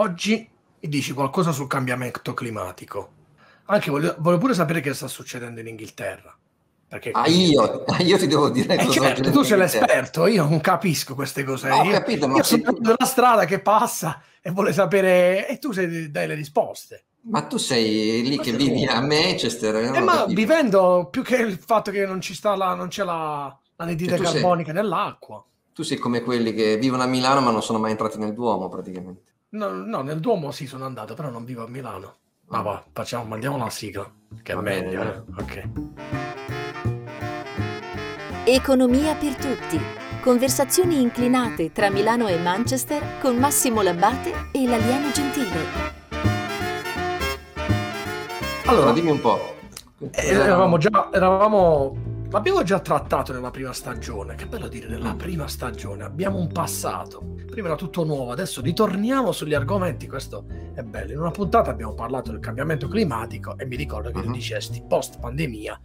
oggi mi dici qualcosa sul cambiamento climatico. Anche voglio, voglio pure sapere che sta succedendo in Inghilterra. Perché ah, io, io, ti devo dire eh, certo, tu sei l'esperto, io non capisco queste cose. No, io, capito, io sono tu... della strada che passa e vuole sapere e tu sei, dai le risposte. Ma tu sei lì ma che vivi a Manchester. Eh, ma capito. vivendo più che il fatto che non ci sta la, non c'è la, l'anidride cioè, carbonica sei, nell'acqua. Tu sei come quelli che vivono a Milano ma non sono mai entrati nel Duomo praticamente. No, no nel Duomo sì sono andato, però non vivo a Milano. Ma ah, va, facciamo, mandiamo la sigla, che Va è bene, meglio. Eh? Ok. Economia per tutti. Conversazioni inclinate tra Milano e Manchester con Massimo Labbate e l'alieno gentile. Allora, dimmi un po'. Eh, eravamo già, eravamo, l'abbiamo già trattato nella prima stagione. Che bello dire nella prima stagione. Abbiamo un passato. Prima era tutto nuovo, adesso ritorniamo sugli argomenti. Questo è bello. In una puntata abbiamo parlato del cambiamento climatico e mi ricordo che uh-huh. tu mhm. dicesti post pandemia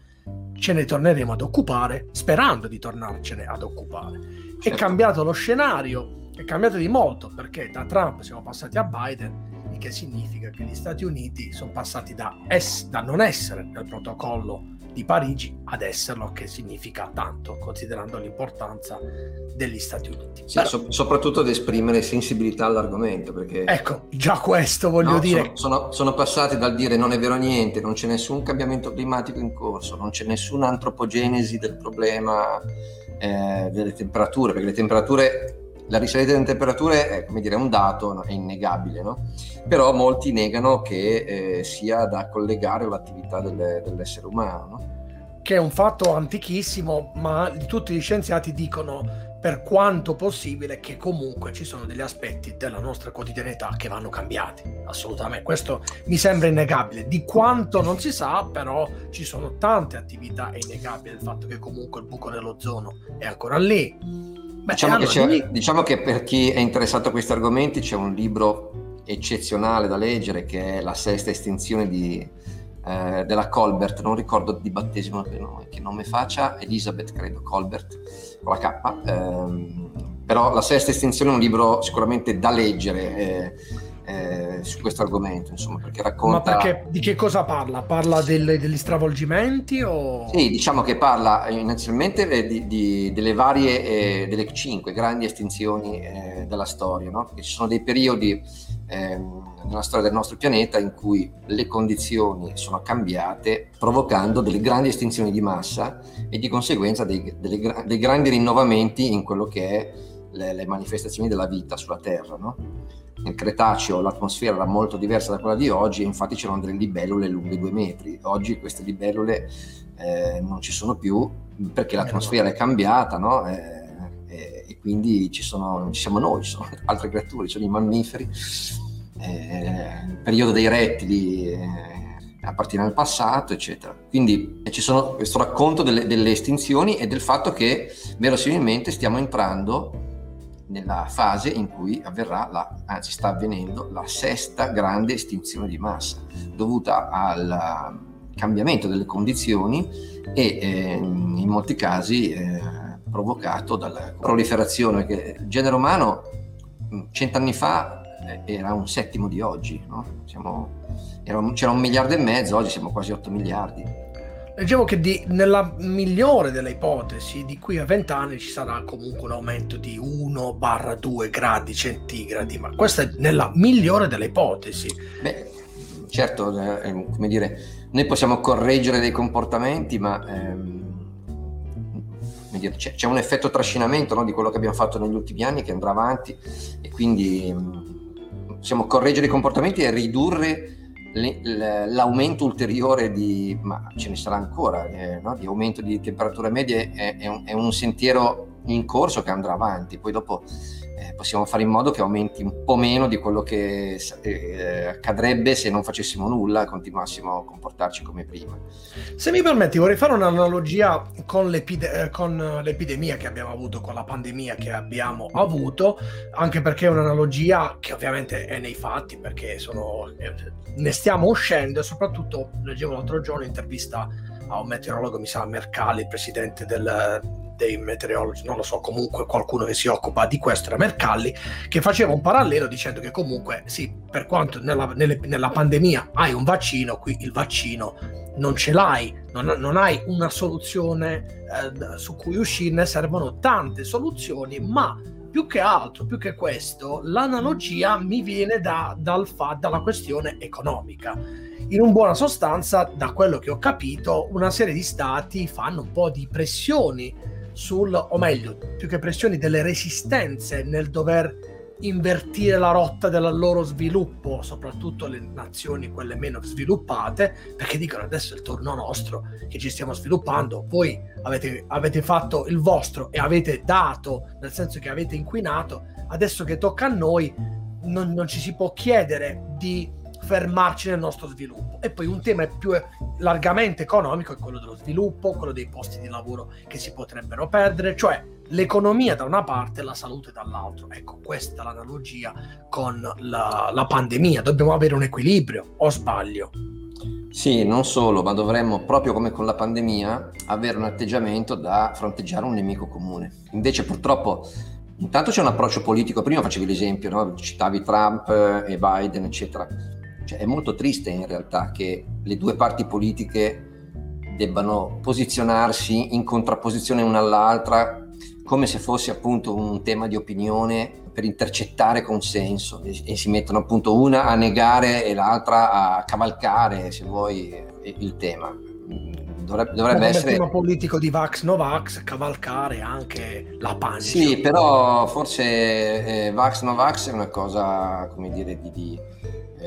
ce ne torneremo ad occupare, sperando di tornarcene ad occupare. Certo. È cambiato lo scenario, è cambiato di molto perché da Trump siamo passati a Biden, il che significa che gli Stati Uniti sono passati da, es- da non essere nel protocollo di Parigi ad esserlo, che significa tanto, considerando l'importanza degli Stati Uniti. Sì, Però, so- soprattutto ad esprimere sensibilità all'argomento. Perché, ecco, già questo voglio no, dire. Sono, sono, sono, passati dal dire non è vero niente, non c'è nessun cambiamento climatico in corso, non c'è nessuna antropogenesi del problema eh, delle temperature, perché le temperature la risalita delle temperature è come dire, un dato, è innegabile, no? però molti negano che eh, sia da collegare all'attività delle, dell'essere umano. No? Che è un fatto antichissimo, ma tutti gli scienziati dicono per quanto possibile che comunque ci sono degli aspetti della nostra quotidianità che vanno cambiati, assolutamente. Questo mi sembra innegabile. Di quanto non si sa, però ci sono tante attività, è innegabile il fatto che comunque il buco dell'ozono è ancora lì Beh, diciamo, che diciamo, che per chi è interessato a questi argomenti c'è un libro eccezionale da leggere che è La sesta estinzione di, eh, della Colbert, non ricordo di battesimo che nome, che nome faccia, Elizabeth credo, Colbert, con la K. Eh, però La sesta estinzione è un libro sicuramente da leggere. Eh, eh, su questo argomento, insomma, perché racconta... Ma perché, di che cosa parla? Parla del, degli stravolgimenti o... Sì, diciamo che parla inizialmente eh, di, di, delle varie, eh, delle cinque grandi estinzioni eh, della storia, no? Perché ci sono dei periodi ehm, nella storia del nostro pianeta in cui le condizioni sono cambiate provocando delle grandi estinzioni di massa e di conseguenza dei, delle, dei grandi rinnovamenti in quello che è le, le manifestazioni della vita sulla Terra, no? Nel Cretaceo l'atmosfera era molto diversa da quella di oggi e infatti c'erano delle libellule lunghe due metri. Oggi queste libellule eh, non ci sono più perché l'atmosfera è cambiata no? eh, eh, e quindi ci, sono, ci, siamo noi, ci sono altre creature, ci sono i mammiferi, eh, il periodo dei rettili eh, appartiene al passato, eccetera. Quindi ci sono questo racconto delle, delle estinzioni e del fatto che verosimilmente stiamo entrando nella fase in cui avverrà, la, anzi sta avvenendo, la sesta grande estinzione di massa, dovuta al cambiamento delle condizioni e eh, in molti casi eh, provocato dalla proliferazione che il genere umano cent'anni fa eh, era un settimo di oggi, no? Siamo, era, c'era un miliardo e mezzo, oggi siamo quasi 8 miliardi. Leggevo che di, nella migliore delle ipotesi, di qui a 20 anni ci sarà comunque un aumento di 1-2 gradi centigradi, ma questa è nella migliore delle ipotesi. Beh, certo, eh, come dire, noi possiamo correggere dei comportamenti, ma ehm, dire, c'è, c'è, un effetto trascinamento no, di quello che abbiamo fatto negli ultimi anni che andrà avanti e quindi ehm, possiamo correggere i comportamenti e ridurre l'aumento ulteriore di, ma ce ne sarà ancora, eh, no? di aumento di temperature medie è, è, un, è, un, sentiero in corso che andrà avanti, poi dopo eh, possiamo fare in modo che aumenti un po' meno di quello che eh, accadrebbe se non facessimo nulla e continuassimo a comportarci come prima. Se mi permetti vorrei fare un'analogia con, l'epide- con l'epidemia che abbiamo avuto, con la pandemia che abbiamo avuto, anche perché è un'analogia che ovviamente è nei fatti, perché sono, eh, ne stiamo uscendo e soprattutto leggevo l'altro giorno un'intervista a un meteorologo, mi sa Mercalli, presidente del dei meteorologi, non lo so, comunque qualcuno che si occupa di questo era Mercalli, che faceva un parallelo dicendo che comunque sì, per quanto nella, nelle, nella pandemia hai un vaccino, qui il vaccino non ce l'hai, non, non hai una soluzione eh, su cui uscirne, servono tante soluzioni, ma più che altro, più che questo, l'analogia mi viene da, dal fa, dalla questione economica. In un buona sostanza, da quello che ho capito, una serie di stati fanno un po' di pressioni sul, o meglio, più che pressioni, delle resistenze nel dover invertire la rotta del loro sviluppo, soprattutto le nazioni quelle meno sviluppate, perché dicono adesso è il turno nostro che ci stiamo sviluppando, voi avete, avete fatto il vostro e avete dato, nel senso che avete inquinato, adesso che tocca a noi non, non ci si può chiedere di fermarci nel nostro sviluppo. E poi un tema più largamente economico è quello dello sviluppo, quello dei posti di lavoro che si potrebbero perdere, cioè l'economia da una parte e la salute dall'altra. Ecco, questa è l'analogia con la, la pandemia. Dobbiamo avere un equilibrio, o sbaglio? Sì, non solo, ma dovremmo, proprio come con la pandemia, avere un atteggiamento da fronteggiare un nemico comune. Invece purtroppo intanto c'è un approccio politico, prima facevi l'esempio, no? citavi Trump eh, e Biden, eccetera. Cioè, è molto triste in realtà che le due parti politiche debbano posizionarsi in contrapposizione l'una all'altra come se fosse appunto un tema di opinione per intercettare consenso e, e, si mettono appunto una a negare e l'altra a cavalcare, se vuoi, il tema. Dovrebbe, dovrebbe essere... il tema politico di Vax Novax, cavalcare anche la pancia. Sì, però forse eh, Vax Novax è una cosa, come dire, di, di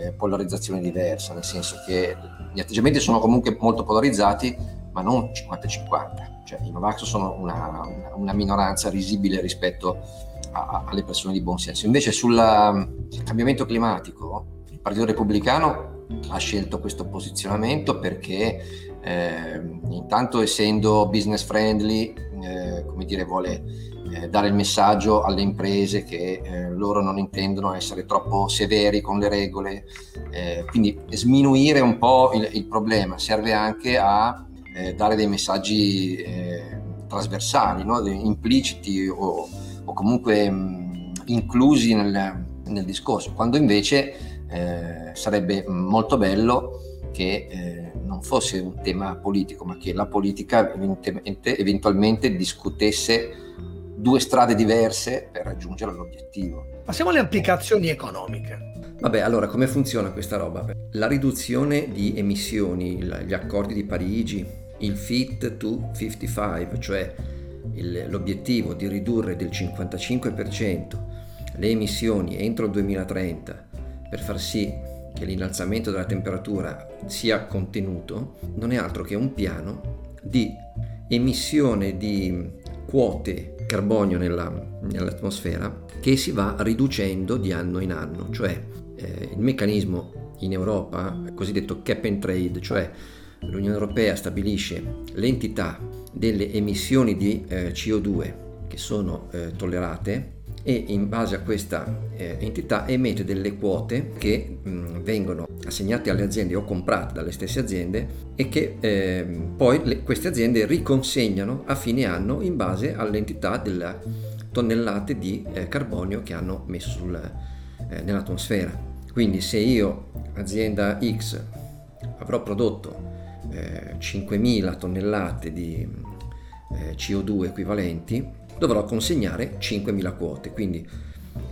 eh, polarizzazione diversa, nel senso che gli atteggiamenti sono comunque molto polarizzati, ma non 50-50 cioè i Novax sono una, una minoranza risibile rispetto a, alle persone di buon senso. Invece sul cambiamento climatico il Partito Repubblicano ha scelto questo posizionamento perché eh, intanto essendo business friendly, eh, come dire, vuole eh, dare il messaggio alle imprese che eh, loro non intendono essere troppo severi con le regole, eh, quindi sminuire un po' il, il problema serve anche a eh, dare dei messaggi eh, trasversali, no? impliciti o, o comunque mh, inclusi nel, nel, discorso, quando invece sarebbe molto bello che eh, non fosse un tema politico, ma che la politica eventualmente discutesse due strade diverse per raggiungere l'obiettivo. Passiamo alle applicazioni economiche. Vabbè, allora come funziona questa roba? La riduzione di emissioni, gli accordi di Parigi, il Fit to 55, cioè il, l'obiettivo di ridurre del 55% le emissioni entro il 2030 per far sì che l'innalzamento della temperatura sia contenuto, non è altro che un piano di emissione di quote carbonio nella, nell'atmosfera che si va riducendo di anno in anno, cioè eh, il meccanismo in Europa, cosiddetto cap and trade, cioè l'Unione Europea stabilisce l'entità delle emissioni di eh, CO2 che sono eh, tollerate e in base a questa eh, entità emette delle quote che mh, vengono assegnate alle aziende o comprate dalle stesse aziende e che ehm, poi le, queste aziende riconsegnano a fine anno in base all'entità delle tonnellate di eh, carbonio che hanno messo sul, eh, nell'atmosfera. Quindi se io, azienda X, avrò prodotto eh, 5.000 tonnellate di eh, CO2 equivalenti, dovrò consegnare 5.000 quote, quindi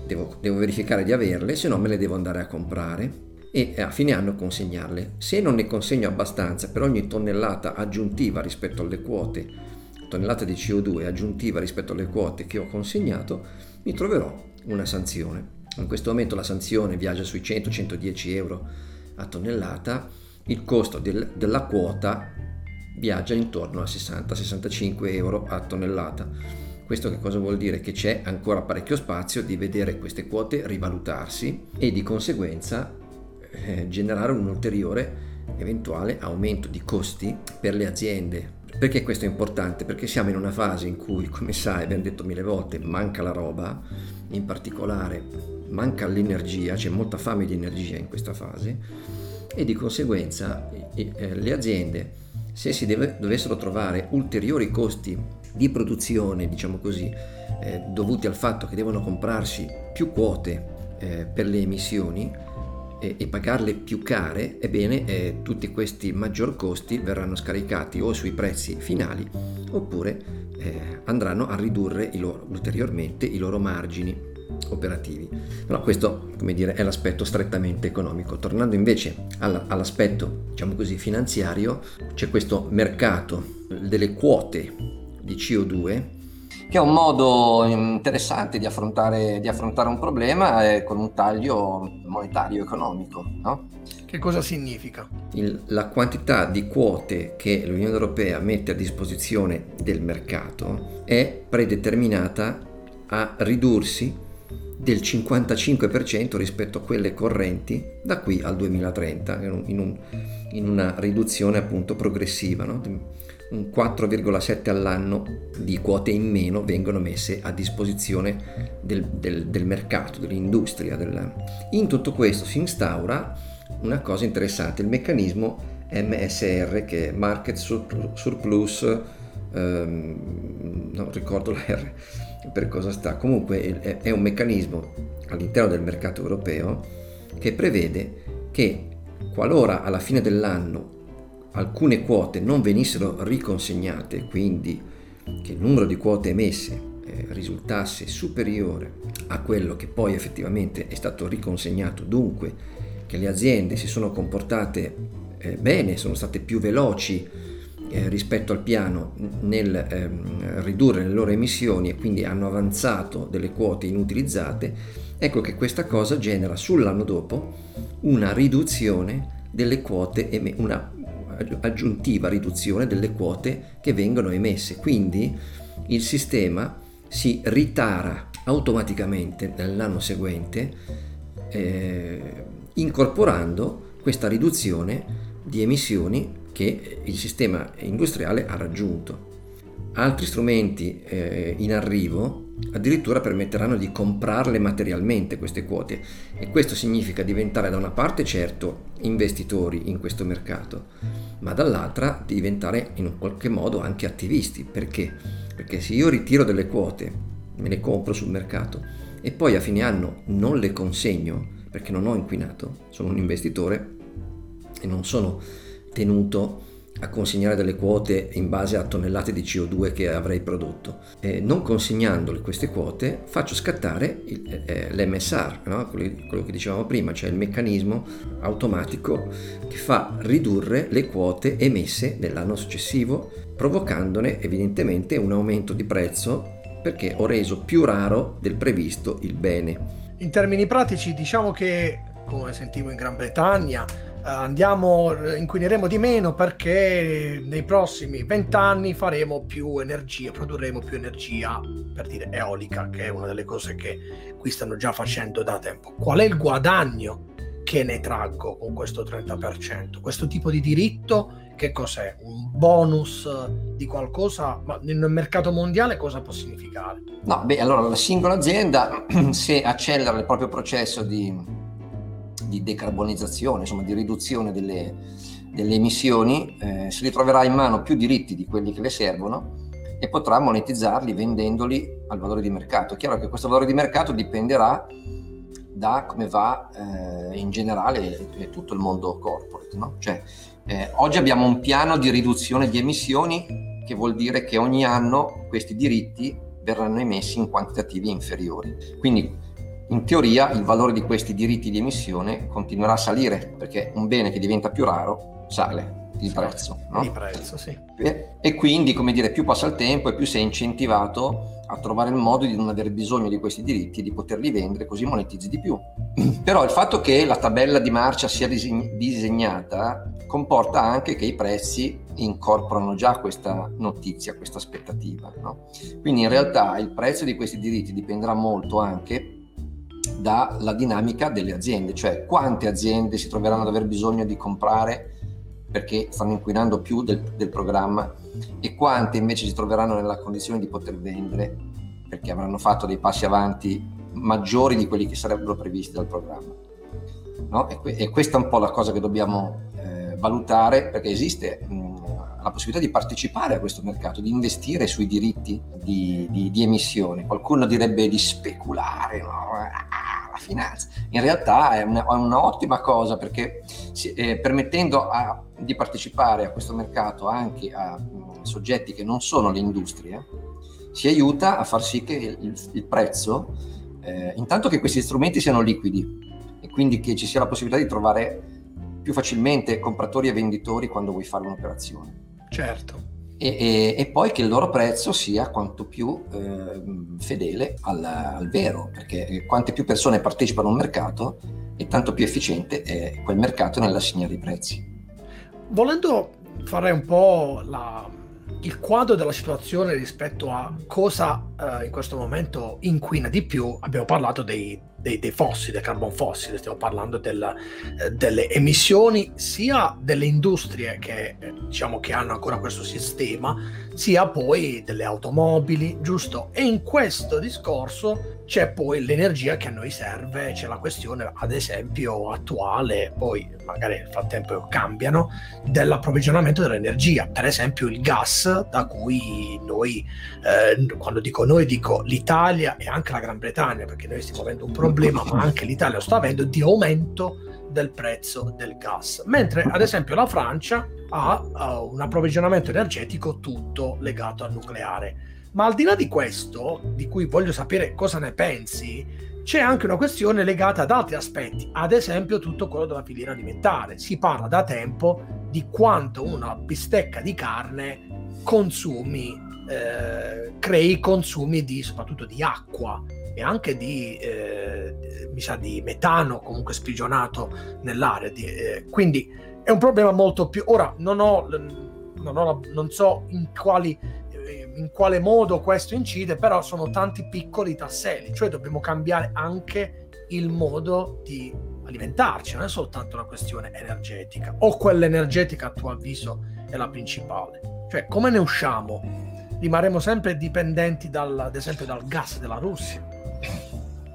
devo, devo, verificare di averle, se no me le devo andare a comprare e a fine anno consegnarle. Se non ne consegno abbastanza per ogni tonnellata aggiuntiva rispetto alle quote, tonnellata di CO2 aggiuntiva rispetto alle quote che ho consegnato, mi troverò una sanzione. In questo momento la sanzione viaggia sui 100-110 euro a tonnellata il costo del, della quota viaggia intorno a 60-65 euro a tonnellata. Questo che cosa vuol dire? Che c'è ancora parecchio spazio di vedere queste quote rivalutarsi e di conseguenza eh, generare un ulteriore eventuale aumento di costi per le aziende. Perché questo è importante? Perché siamo in una fase in cui, come sai, abbiamo detto mille volte, manca la roba, in particolare manca l'energia, c'è molta fame di energia in questa fase e di conseguenza eh, le aziende se si deve, dovessero trovare ulteriori costi di produzione, diciamo così, eh, dovuti al fatto che devono comprarsi più quote eh, per le emissioni e, e, pagarle più care, ebbene eh, tutti questi maggior costi verranno scaricati o sui prezzi finali oppure eh, andranno a ridurre i loro, ulteriormente i loro margini operativi. Però questo, come dire, è l'aspetto strettamente economico. Tornando invece all'aspetto, diciamo così, finanziario, c'è questo mercato delle quote di CO2 che è un modo interessante di affrontare, di affrontare un problema eh, con un taglio monetario economico. No? Che cosa significa? Il, la quantità di quote che l'Unione Europea mette a disposizione del mercato è predeterminata a ridursi del 55% rispetto a quelle correnti da qui al 2030, in, un, in una riduzione appunto progressiva. No? Un 4,7 all'anno di quote in meno vengono messe a disposizione del, del, del mercato, dell'industria. Del... In tutto questo si instaura una cosa interessante, il meccanismo MSR che è Market Surplus, ehm, non ricordo la R per cosa sta, comunque è, è un meccanismo all'interno del mercato europeo che prevede che qualora alla fine dell'anno alcune quote non venissero riconsegnate, quindi che il numero di quote emesse eh, risultasse superiore a quello che poi effettivamente è stato riconsegnato, dunque che le aziende si sono comportate eh, bene, sono state più veloci eh, rispetto al piano nel ehm, ridurre le loro emissioni e quindi hanno avanzato delle quote inutilizzate, ecco che questa cosa genera sull'anno dopo una riduzione delle quote, una aggiuntiva riduzione delle quote che vengono emesse. Quindi il sistema si ritara automaticamente nell'anno seguente eh, incorporando questa riduzione di emissioni che il sistema industriale ha raggiunto. Altri strumenti eh, in arrivo addirittura permetteranno di comprarle materialmente queste quote e questo significa diventare da una parte certo investitori in questo mercato, ma dall'altra diventare in un qualche modo anche attivisti. Perché? Perché se io ritiro delle quote, me le compro sul mercato e poi a fine anno non le consegno perché non ho inquinato, sono un investitore e non sono tenuto a consegnare delle quote in base a tonnellate di CO2 che avrei prodotto. E non consegnandole queste quote faccio scattare il, eh, l'MSR, no? quello che dicevamo prima, cioè il meccanismo automatico che fa ridurre le quote emesse nell'anno successivo, provocandone evidentemente un aumento di prezzo perché ho reso più raro del previsto il bene. In termini pratici diciamo che, come sentivo in Gran Bretagna, eh, andiamo, inquineremo di meno perché nei prossimi vent'anni faremo più energia, produrremo più energia, per dire eolica, che è una delle cose che qui stanno già facendo da tempo. Qual è il guadagno che ne traggo con questo 30%? Questo tipo di diritto che cos'è? Un bonus di qualcosa? Ma nel mercato mondiale cosa può significare? No, beh, allora la singola azienda se accelera il proprio processo di di decarbonizzazione, insomma di riduzione delle, delle emissioni, eh, si ritroverà in mano più diritti di quelli che le servono e potrà monetizzarli vendendoli al valore di mercato. È chiaro che questo valore di mercato dipenderà da come va eh, in generale tutto il mondo corporate. No? Cioè, eh, oggi abbiamo un piano di riduzione di emissioni che vuol dire che ogni anno questi diritti verranno emessi in quantitativi inferiori. Quindi in teoria il valore di questi diritti di emissione continuerà a salire perché un bene che diventa più raro sale di prezzo. No? Di prezzo, sì. E, e, quindi, come dire, più passa il tempo e più sei incentivato a trovare il modo di non avere bisogno di questi diritti e di poterli vendere, così monetizzi di più. Però il fatto che la tabella di marcia sia disegnata comporta anche che i prezzi incorporano già questa notizia, questa aspettativa. No? Quindi in realtà il prezzo di questi diritti dipenderà molto anche dalla dinamica delle aziende, cioè quante aziende si troveranno ad aver bisogno di comprare perché stanno inquinando più del, del programma e quante invece si troveranno nella condizione di poter vendere perché avranno fatto dei passi avanti maggiori di quelli che sarebbero previsti dal programma. No? E, que- e, questa è un po' la cosa che dobbiamo eh, valutare perché esiste mh, la possibilità di partecipare a questo mercato, di investire sui diritti di, di, di emissione. Qualcuno direbbe di speculare, no? ah, la finanza. In realtà è una, un'ottima cosa perché eh, permettendo a, di partecipare a questo mercato anche a mh, soggetti che non sono le industrie, si aiuta a far sì che il, il prezzo, eh, intanto che questi strumenti siano liquidi e quindi che ci sia la possibilità di trovare più facilmente compratori e venditori quando vuoi fare un'operazione. Certo. E, e, e poi che il loro prezzo sia quanto più eh, fedele al, al, vero, perché quante più persone partecipano a un mercato e tanto più efficiente è quel mercato nell'assegnare i prezzi. Volendo fare un po' la, il quadro della situazione rispetto a cosa eh, in questo momento inquina di più, abbiamo parlato dei, dei, dei fossili, del carbon fossile, stiamo parlando del, eh, delle emissioni sia delle industrie che, eh, diciamo, che hanno ancora questo sistema, sia poi delle automobili, giusto? E in questo discorso c'è poi l'energia che a noi serve, c'è la questione ad esempio attuale, poi magari nel frattempo cambiano, dell'approvvigionamento dell'energia, per esempio il gas da cui noi, eh, quando dico noi dico l'Italia e anche la Gran Bretagna, perché noi stiamo avendo un problema, ma anche l'Italia lo sta avendo, di aumento del prezzo del gas, mentre ad esempio la Francia ha uh, un approvvigionamento energetico tutto legato al nucleare. Ma al di là di questo, di cui voglio sapere cosa ne pensi, c'è anche una questione legata ad altri aspetti, ad esempio tutto quello della filiera alimentare. Si parla da tempo di quanto una bistecca di carne consumi, eh, crei consumi di, soprattutto di acqua e anche di, eh, mi sa, di metano comunque sprigionato nell'aria. Di, eh, quindi è un problema molto più... Ora non ho... Non, ho, non so in quali in quale modo questo incide, però sono tanti piccoli tasselli, cioè dobbiamo cambiare anche il modo di alimentarci, non è soltanto una questione energetica, o quella energetica a tuo avviso è la principale. Cioè, come ne usciamo? Rimarremo sempre dipendenti dal, ad esempio dal gas della Russia.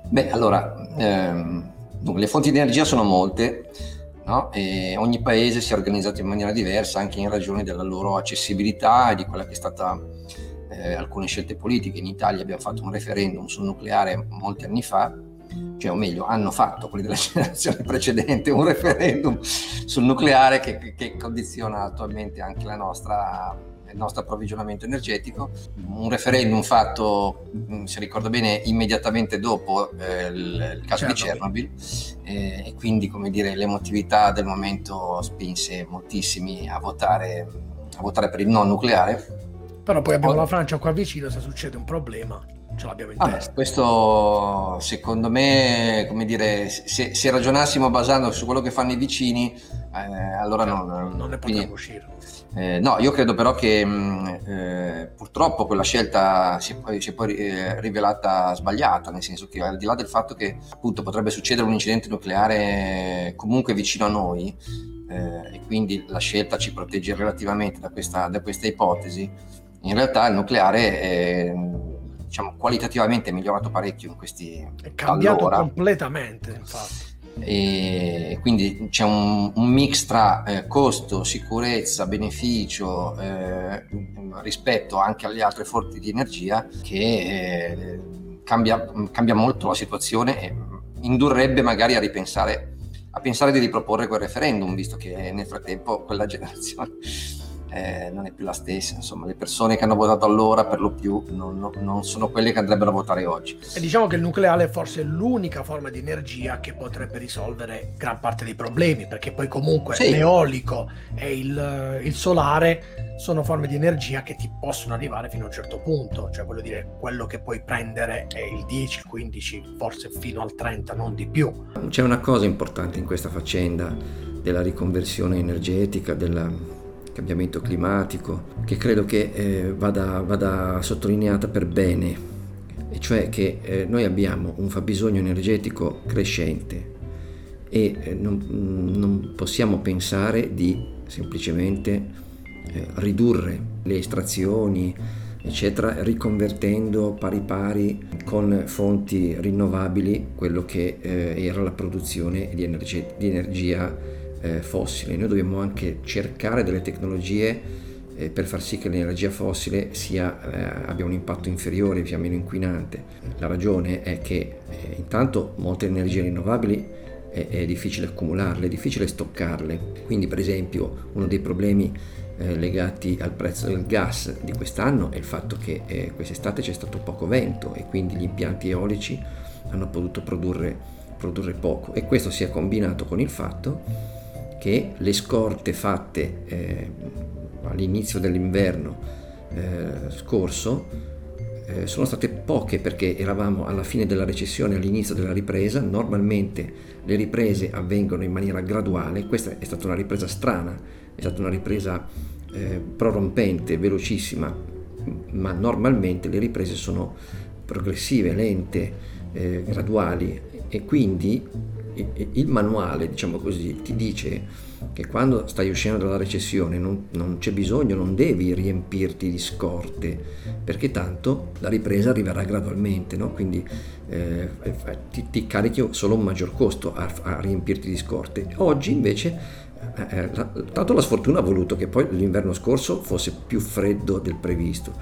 Beh, allora, ehm, le fonti di energia sono molte, no? e ogni paese si è organizzato in maniera diversa anche in ragione della loro accessibilità e di quella che è stata eh, alcune scelte politiche. In Italia abbiamo fatto un referendum sul nucleare molti anni fa, cioè o meglio hanno fatto quelli della generazione precedente un referendum sul nucleare che, che condiziona attualmente anche la nostra il nostro approvvigionamento energetico, un referendum fatto, mm, se ricordo bene, immediatamente dopo eh, il, il, caso Chernobyl. di Chernobyl eh, e quindi come dire l'emotività del momento spinse moltissimi a votare, a votare per il no nucleare però poi abbiamo la Francia qua vicino, se succede un problema ce l'abbiamo in ah, testa. Questo secondo me, come dire, se, se, ragionassimo basando su quello che fanno i vicini, eh, allora no, non, non ne potremmo uscire. Eh, no, io credo però che mh, mm, eh, purtroppo quella scelta si è poi, si è poi eh, rivelata sbagliata, nel senso che al di là del fatto che appunto potrebbe succedere un incidente nucleare comunque vicino a noi, eh, e quindi la scelta ci protegge relativamente da questa, da questa ipotesi, in realtà il nucleare è diciamo, qualitativamente migliorato parecchio in questi è cambiato allora. completamente infatti e quindi c'è un, un mix tra eh, costo, sicurezza, beneficio eh, rispetto anche alle altre fonti di energia che eh, cambia, cambia, molto la situazione e indurrebbe magari a ripensare a pensare di riproporre quel referendum visto che nel frattempo quella generazione eh, non è più la stessa. Insomma, le persone che hanno votato allora per lo più non, non, sono quelle che andrebbero a votare oggi. E diciamo che il nucleare è forse l'unica forma di energia che potrebbe risolvere gran parte dei problemi, perché poi comunque sì. l'eolico e il, il solare sono forme di energia che ti possono arrivare fino a un certo punto, cioè voglio dire, quello che puoi prendere è il 10, il 15, forse fino al 30, non di più. C'è una cosa importante in questa faccenda della riconversione energetica, della cambiamento climatico, che credo che eh, vada, vada, sottolineata per bene, e cioè che eh, noi abbiamo un fabbisogno energetico crescente e eh, non, non, possiamo pensare di semplicemente eh, ridurre le estrazioni, eccetera, riconvertendo pari pari con fonti rinnovabili quello che eh, era la produzione di energia, di energia eh, fossili. Noi dobbiamo anche cercare delle tecnologie eh, per far sì che l'energia fossile sia, eh, abbia un impatto inferiore, sia meno inquinante. La ragione è che eh, intanto molte energie rinnovabili è, è, difficile accumularle, è difficile stoccarle. Quindi per esempio uno dei problemi legati al prezzo del gas di quest'anno è il fatto che eh, quest'estate c'è stato poco vento e quindi gli impianti eolici hanno potuto produrre, produrre poco e questo si è combinato con il fatto che le scorte fatte eh, all'inizio dell'inverno eh, scorso eh, sono state poche perché eravamo alla fine della recessione, all'inizio della ripresa, normalmente le riprese avvengono in maniera graduale, questa è stata una ripresa strana, è stata una ripresa eh, prorompente, velocissima, ma normalmente le riprese sono progressive, lente, eh, graduali. E quindi il manuale, diciamo così, ti dice che quando stai uscendo dalla recessione non, non, c'è bisogno, non devi riempirti di scorte, perché tanto la ripresa arriverà gradualmente, no? quindi eh, ti, ti, carichi solo un maggior costo a, a riempirti di scorte. Oggi invece, eh, eh, la, tanto la sfortuna ha voluto che poi l'inverno scorso fosse più freddo del previsto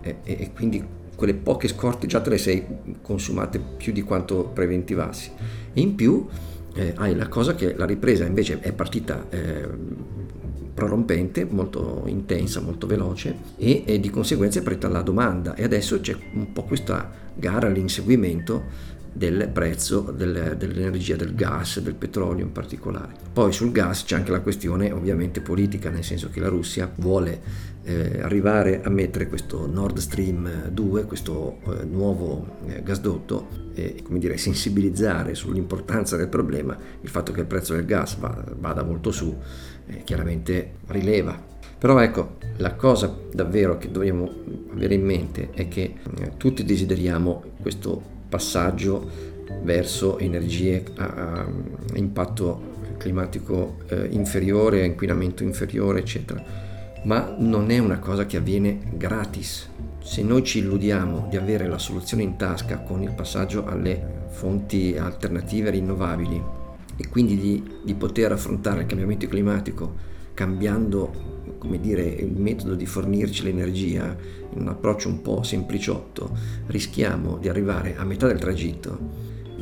e, e quindi quelle poche scorte già te le sei consumate più di quanto preventivassi. E in più eh, hai la cosa che la ripresa invece è partita eh, prorompente, molto intensa, molto veloce e, e, di conseguenza è partita la domanda e adesso c'è un po' questa gara all'inseguimento del prezzo del, dell'energia, del gas, del petrolio in particolare. Poi sul gas c'è anche la questione ovviamente politica, nel senso che la Russia vuole eh, arrivare a mettere questo Nord Stream 2, questo eh, nuovo eh, gasdotto, e come dire, sensibilizzare sull'importanza del problema, il fatto che il prezzo del gas va, vada molto su, eh, chiaramente rileva. Però ecco, la cosa davvero che dobbiamo avere in mente è che eh, tutti desideriamo questo passaggio verso energie a, a impatto climatico eh, inferiore, a inquinamento inferiore, eccetera. Ma non è una cosa che avviene gratis. Se noi ci illudiamo di avere la soluzione in tasca con il passaggio alle fonti alternative rinnovabili e quindi di, di poter affrontare il cambiamento climatico cambiando come dire, il metodo di fornirci l'energia in un approccio un po' sempliciotto, rischiamo di arrivare a metà del tragitto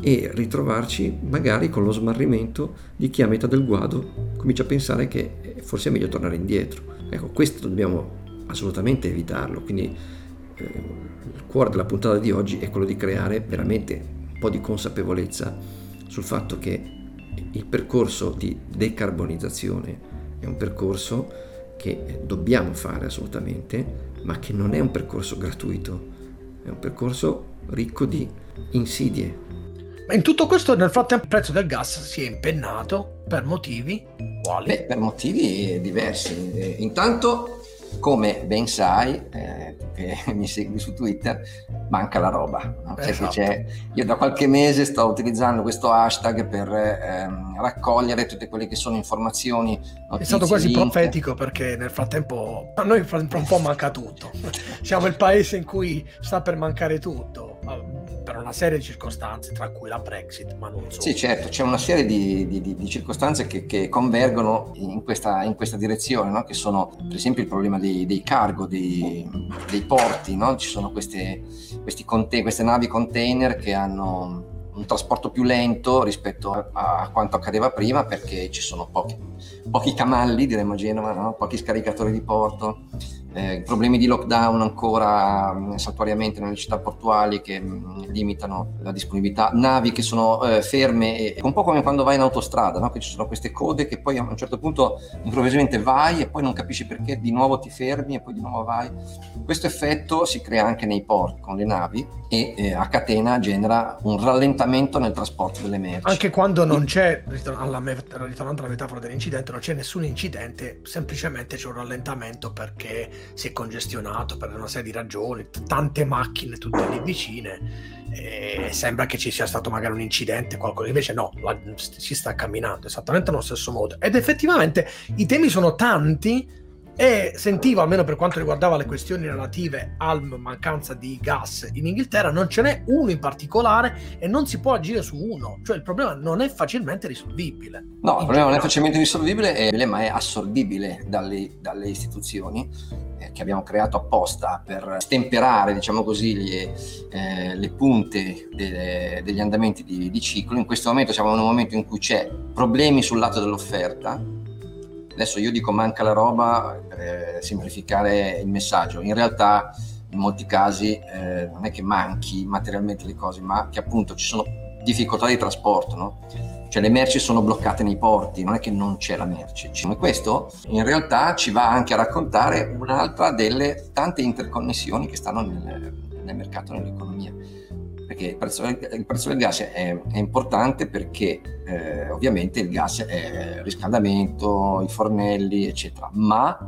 e ritrovarci magari con lo smarrimento di chi a metà del guado comincia a pensare che forse è meglio tornare indietro. Ecco, questo dobbiamo assolutamente evitarlo, quindi eh, il cuore della puntata di oggi è quello di creare veramente un po' di consapevolezza sul fatto che il percorso di decarbonizzazione è un percorso che dobbiamo fare assolutamente, ma che non è un percorso gratuito, è un percorso ricco di insidie. Ma in tutto questo, nel frattempo, il prezzo del gas si è impennato per motivi quali? Beh, per motivi diversi. Eh, intanto come ben sai, eh, che mi segui su Twitter, manca la roba. No? Esatto. io da qualche mese sto utilizzando questo hashtag per ehm, raccogliere tutte quelle che sono informazioni. Notizie, È stato quasi link. profetico perché nel frattempo a noi fra un po' manca tutto. Siamo il paese in cui sta per mancare tutto per una serie di circostanze, tra cui la Brexit, ma non solo. Sì, certo, c'è una serie di, di, di circostanze che, che, convergono in questa, in questa direzione, no? che sono per esempio il problema dei, dei cargo, dei, dei porti, no? ci sono queste, conte- queste navi container che hanno un trasporto più lento rispetto a, a, quanto accadeva prima perché ci sono pochi, pochi camalli, diremmo a Genova, no? pochi scaricatori di porto eh, problemi di lockdown ancora mh, mm, saltuariamente nelle città portuali che mh, mm, limitano la disponibilità, navi che sono eh, ferme, e, un po' come quando vai in autostrada, no? che ci sono queste code che poi a un certo punto improvvisamente vai e poi non capisci perché di nuovo ti fermi e poi di nuovo vai. Questo effetto si crea anche nei porti con le navi e eh, a catena genera un rallentamento nel trasporto delle merci. Anche quando non c'è, ritornando alla metafora dell'incidente, non c'è nessun incidente, semplicemente c'è un rallentamento perché si è congestionato per una serie di ragioni, t- tante macchine tutte lì vicine e sembra che ci sia stato magari un incidente, qualcosa. Invece no, la, si sta camminando esattamente allo stesso modo. Ed effettivamente i temi sono tanti e sentivo, almeno per quanto riguardava le questioni relative alla mancanza di gas in Inghilterra, non ce n'è uno in particolare e non si può agire su uno, cioè il problema non è facilmente risolvibile. No, il problema non è facilmente risolvibile, ma è assorbibile dalle, dalle istituzioni eh, che abbiamo creato apposta per stemperare, diciamo così, le, eh, le punte de, degli andamenti di, di ciclo. In questo momento siamo in un momento in cui c'è problemi sul lato dell'offerta, Adesso io dico manca la roba per eh, semplificare il messaggio. In realtà in molti casi eh, non è che manchi materialmente le cose, ma che appunto ci sono difficoltà di trasporto, no? Cioè le merci sono bloccate nei porti, non è che non c'è la merce. E questo in realtà ci va anche a raccontare un'altra delle tante interconnessioni che stanno nel, nel mercato, nell'economia perché il prezzo, il prezzo del gas è, è importante perché eh, ovviamente il gas è riscaldamento, i fornelli, eccetera, ma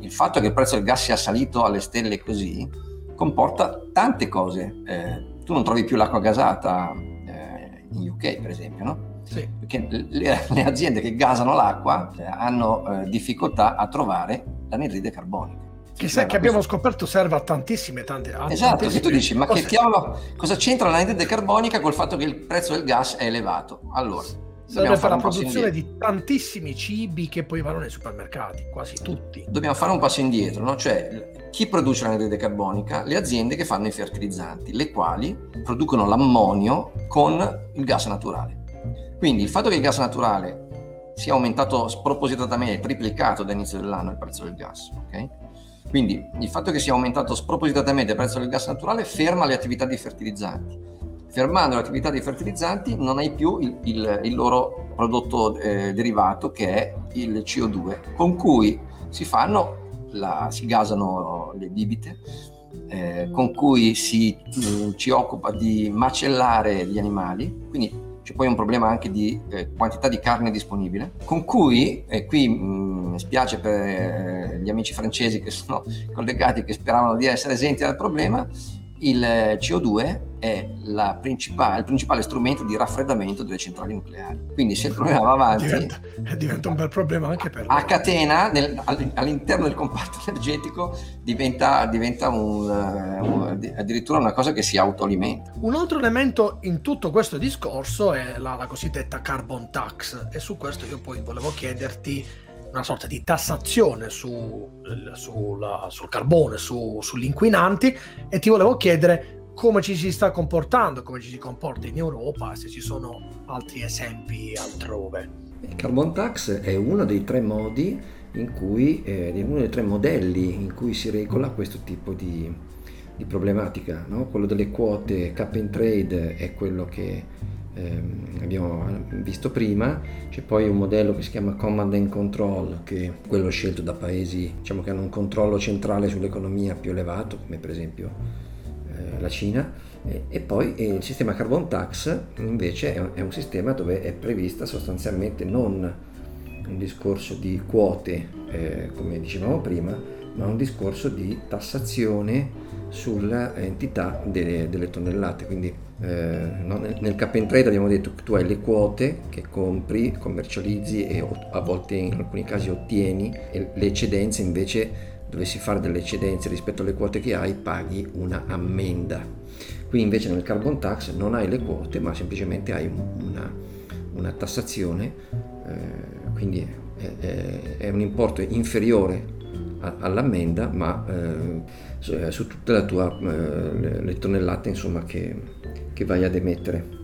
il fatto che il prezzo del gas sia salito alle stelle così comporta tante cose. Eh, tu non trovi più l'acqua gasata eh, in UK, per esempio, no? Sì. Perché le, le, aziende che gasano l'acqua eh, hanno eh, difficoltà a trovare l'anidride carbonica che, se, che abbiamo scoperto serve a tantissime tante altre esatto che tu dici ma che diavolo cosa c'entra l'anidride carbonica col fatto che il prezzo del gas è elevato? Allora serve per la produzione di tantissimi cibi che poi vanno nei supermercati quasi tutti. Dobbiamo fare un passo indietro no? cioè chi produce l'anidride carbonica le aziende che fanno i fertilizzanti le quali producono l'ammonio con il gas naturale. Quindi il fatto che il gas naturale sia aumentato spropositatamente triplicato dall'inizio dell'anno il prezzo del gas ok quindi il fatto che sia aumentato spropositatamente il prezzo del gas naturale ferma le attività di fertilizzanti. Fermando le attività di fertilizzanti non hai più il, il, il loro prodotto eh, derivato che è il CO2, con cui si la, si gasano le bibite, eh, con cui si mh, mm, ci occupa di macellare gli animali, quindi c'è poi un problema anche di eh, quantità di carne disponibile, con cui, e qui mi spiace per eh, gli amici francesi che sono collegati, che speravano di essere esenti dal problema, il CO2 è principale, il principale strumento di raffreddamento delle centrali nucleari. Quindi se il problema va avanti... Diventa, diventa un bel problema anche per... A catena, nel, all'interno del comparto energetico, diventa, diventa un, un, addirittura una cosa che si autoalimenta. Un altro elemento in tutto questo discorso è la, la cosiddetta carbon tax e su questo io poi volevo chiederti una sorta di tassazione su, sulla, sul carbone, su, sugli inquinanti e ti volevo chiedere come ci si sta comportando, come ci si comporta in Europa, se ci sono altri esempi altrove. Il carbon tax è uno dei tre modi in cui, eh, uno dei tre modelli in cui si regola questo tipo di, di problematica. No? Quello delle quote cap and trade è quello che ehm, abbiamo visto prima, c'è poi un modello che si chiama Command and Control, che è quello scelto da paesi diciamo, che hanno un controllo centrale sull'economia più elevato, come per esempio eh, la Cina, e, e poi il sistema Carbon Tax invece è un, è un sistema dove è prevista sostanzialmente non un discorso di quote, eh, come dicevamo prima, ma un discorso di tassazione sull'entità delle, delle tonnellate. Quindi eh, no, nel cap and trade abbiamo detto che tu hai le quote che compri, commercializzi e a volte in alcuni casi ottieni e le eccedenze invece dovessi fare delle eccedenze rispetto alle quote che hai paghi una ammenda. Qui invece nel carbon tax non hai le quote ma semplicemente hai una, una tassazione, eh, quindi è, è, è un importo inferiore all'ammenda, ma eh, su, eh, su tutte eh, le tonnellate insomma, che, che vai ad emettere.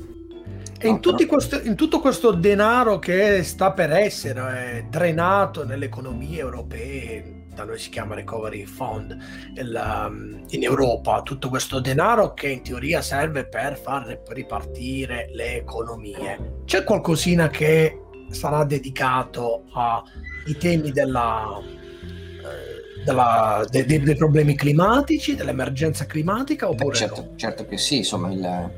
E in, questo, in, tutto questo denaro che sta per essere eh, drenato nelle economie europee, da noi si chiama Recovery Fund, il, um, in Europa, tutto questo denaro che in teoria serve per far ripartire le economie, c'è qualcosina che sarà dedicato ai temi della, della, de, de, dei problemi climatici, dell'emergenza climatica oppure Beh, certo, no? certo, che sì, insomma il,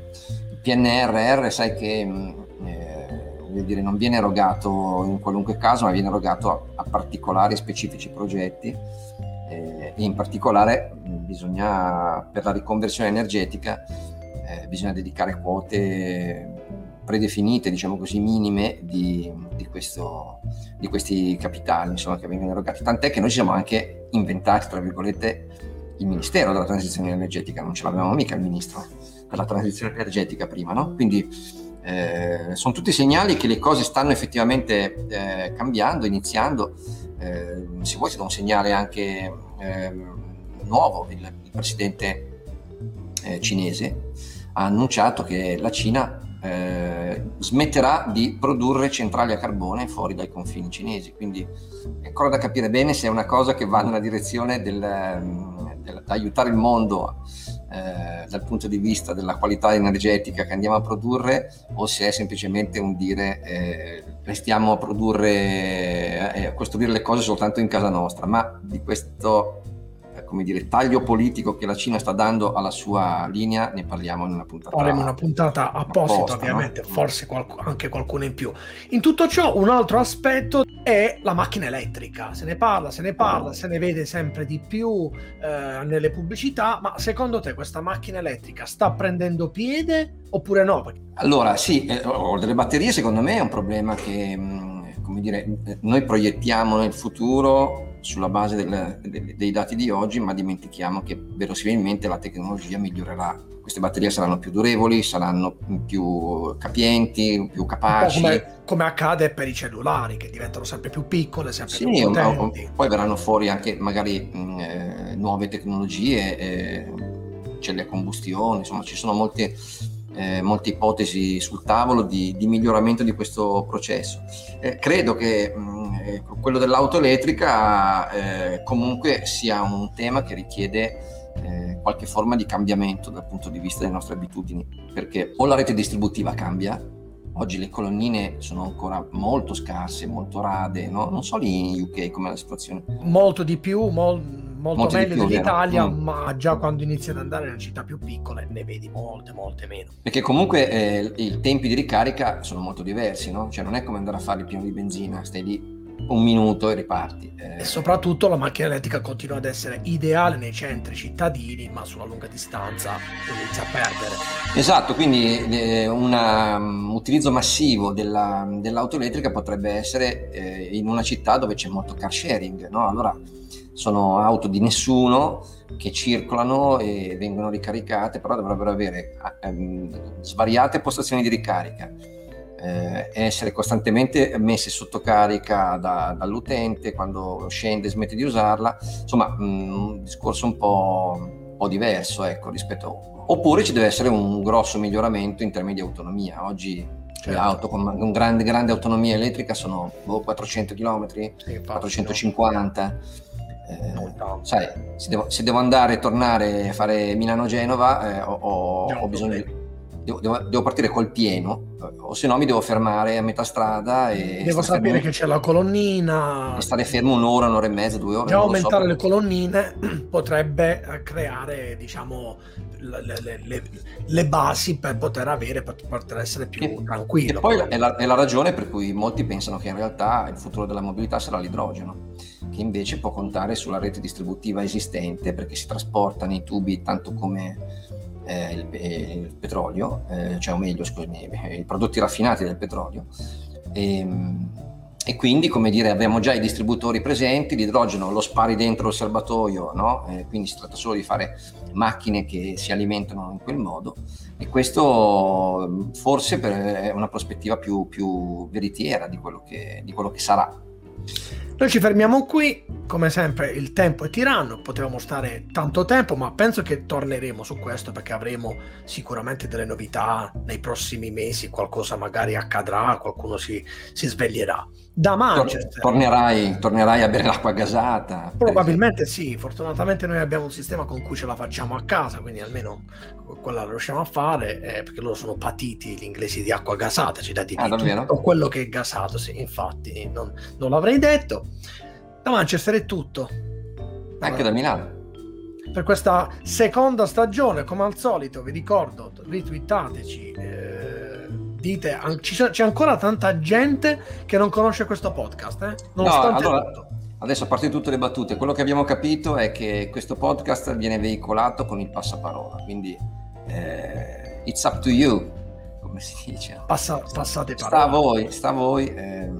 PNRR sai che mm, eh, dire, non viene erogato in qualunque caso, ma viene erogato a, a particolari specifici progetti eh, e in particolare mm, bisogna, per la riconversione energetica, eh, bisogna dedicare quote predefinite, diciamo così, minime di, di, questo, di questi capitali insomma, che vengono erogati. Tant'è che noi ci siamo anche inventati, tra virgolette, il Ministero della Transizione Energetica, non ce l'avevamo mica il Ministro della Transizione Energetica prima, no? Quindi eh, sono tutti segnali che le cose stanno effettivamente eh, cambiando, iniziando. Eh, se vuoi do un segnale anche ehm, nuovo, il, il presidente eh, cinese ha annunciato che la Cina eh, smetterà di produrre centrali a carbone fuori dai confini cinesi. Quindi è ancora da capire bene se è una cosa che va nella direzione del, del, aiutare il mondo eh, dal punto di vista della qualità energetica che andiamo a produrre o se è semplicemente un dire eh, restiamo a produrre eh, a costruire le cose soltanto in casa nostra. Ma di questo come dire, taglio politico che la Cina sta dando alla sua linea, ne parliamo in una puntata. Faremo una puntata apposita, apposta, ovviamente, no? forse qualc- anche qualcuno in più. In tutto ciò, un altro aspetto è la macchina elettrica. Se ne parla, se ne parla, se ne vede sempre di più eh, nelle pubblicità, ma secondo te questa macchina elettrica sta prendendo piede oppure no? Allora, sì, eh, delle batterie secondo me è un problema che, mm, come dire, noi proiettiamo nel futuro sulla base del, de, dei dati di oggi, ma dimentichiamo che verosimilmente la tecnologia migliorerà. Queste batterie saranno più durevoli, saranno più capienti, più capaci. Come, come, accade per i cellulari, che diventano sempre più piccole, sempre sì, più potenti. poi verranno fuori anche magari eh, nuove tecnologie, eh, celle a combustione, insomma ci sono molte eh, molte ipotesi sul tavolo di, di, miglioramento di questo processo. Eh, credo che mh, eh, quello dell'auto elettrica eh, comunque sia un tema che richiede eh, qualche forma di cambiamento dal punto di vista delle nostre abitudini, perché o la rete distributiva cambia, oggi le colonnine sono ancora molto scarse, molto rade, no? non so lì in UK com'è la situazione. Molto di più, molto molto Molti meglio dell'Italia, mm. ma già quando inizi ad andare nelle città più piccole ne vedi molte, molte meno. Perché comunque eh, i tempi di ricarica sono molto diversi, no? Cioè non è come andare a fare il pieno di benzina, stai lì un minuto e riparti. Eh... E soprattutto la macchina elettrica continua ad essere ideale nei centri cittadini, ma sulla lunga distanza inizia a perdere. Esatto, quindi eh, un um, utilizzo massivo della, dell'auto elettrica potrebbe essere eh, in una città dove c'è molto car sharing, no? Allora sono auto di nessuno che circolano e vengono ricaricate, però dovrebbero avere ehm, svariate postazioni di ricarica, eh, essere costantemente messe sotto carica da, dall'utente quando scende e smette di usarla, insomma mh, un discorso un po', un po', diverso ecco, rispetto oppure ci deve essere un grosso miglioramento in termini di autonomia. Oggi certo. le auto con un grande, grande autonomia elettrica sono boh, 400 km, sì, 450 eh, sai, se devo, se devo, andare e tornare a fare Milano-Genova eh, ho, ho, ho, bisogno di, devo, devo, devo, partire col pieno o se no mi devo fermare a metà strada e devo sapere fermo, che c'è la colonnina e stare fermo un'ora, un'ora e mezza, due ore già aumentare so. le colonnine potrebbe creare diciamo le, le, le, le, basi per poter avere per poter essere più e, tranquillo e poi è la, è la ragione per cui molti pensano che in realtà il futuro della mobilità sarà l'idrogeno che invece può contare sulla rete distributiva esistente perché si trasporta nei tubi tanto come eh, il, eh, il, petrolio, eh, cioè o meglio scusami, i prodotti raffinati del petrolio. E, ehm, e, quindi, come dire, abbiamo già i distributori presenti, l'idrogeno lo spari dentro il serbatoio, no? quindi si tratta solo di fare macchine che si alimentano in quel modo e questo forse è una prospettiva più, più veritiera di quello che, di quello che sarà. Noi ci fermiamo qui, come sempre il tempo è tiranno, potevamo stare tanto tempo, ma penso che torneremo su questo perché avremo sicuramente delle novità nei prossimi mesi, qualcosa magari accadrà, qualcuno si, si sveglierà. Da Manchester. Tornerai, tornerai, a bere l'acqua gasata. Probabilmente sì, fortunatamente noi abbiamo un sistema con cui ce la facciamo a casa, quindi almeno quella la riusciamo a fare, eh, perché loro sono patiti gli inglesi di acqua gasata, ci dati ah, tutto quello che è gasato, sì, infatti non, non l'avrei detto. Da Manchester è tutto. Anche allora, da Milano. Per questa seconda stagione, come al solito, vi ricordo, ritwittateci. Eh, dite, c'è ancora tanta gente che non conosce questo podcast, eh? nonostante no, allora. Adesso a parte tutte le battute, quello che abbiamo capito è che questo podcast viene veicolato con il passaparola, quindi eh, it's up to you come si dice. Passa, passate parola. Sta a voi, sta a voi. Eh.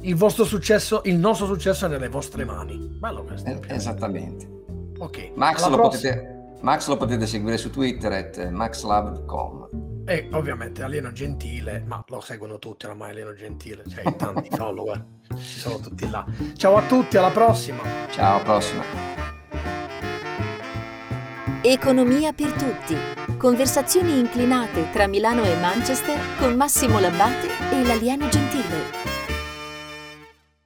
Il vostro successo, il nostro successo è nelle vostre mani. Bello questo. Eh, esattamente. Ok. Max lo, potete, Max lo, potete, seguire su Twitter at maxlab.com. E ovviamente Alieno Gentile, ma lo seguono tutti oramai Alieno Gentile, cioè tanti follower, ci sono tutti là. Ciao a tutti, alla prossima. Ciao, alla prossima. Economia per tutti. Conversazioni inclinate tra Milano e Manchester con Massimo Labbate e l'alieno gentile.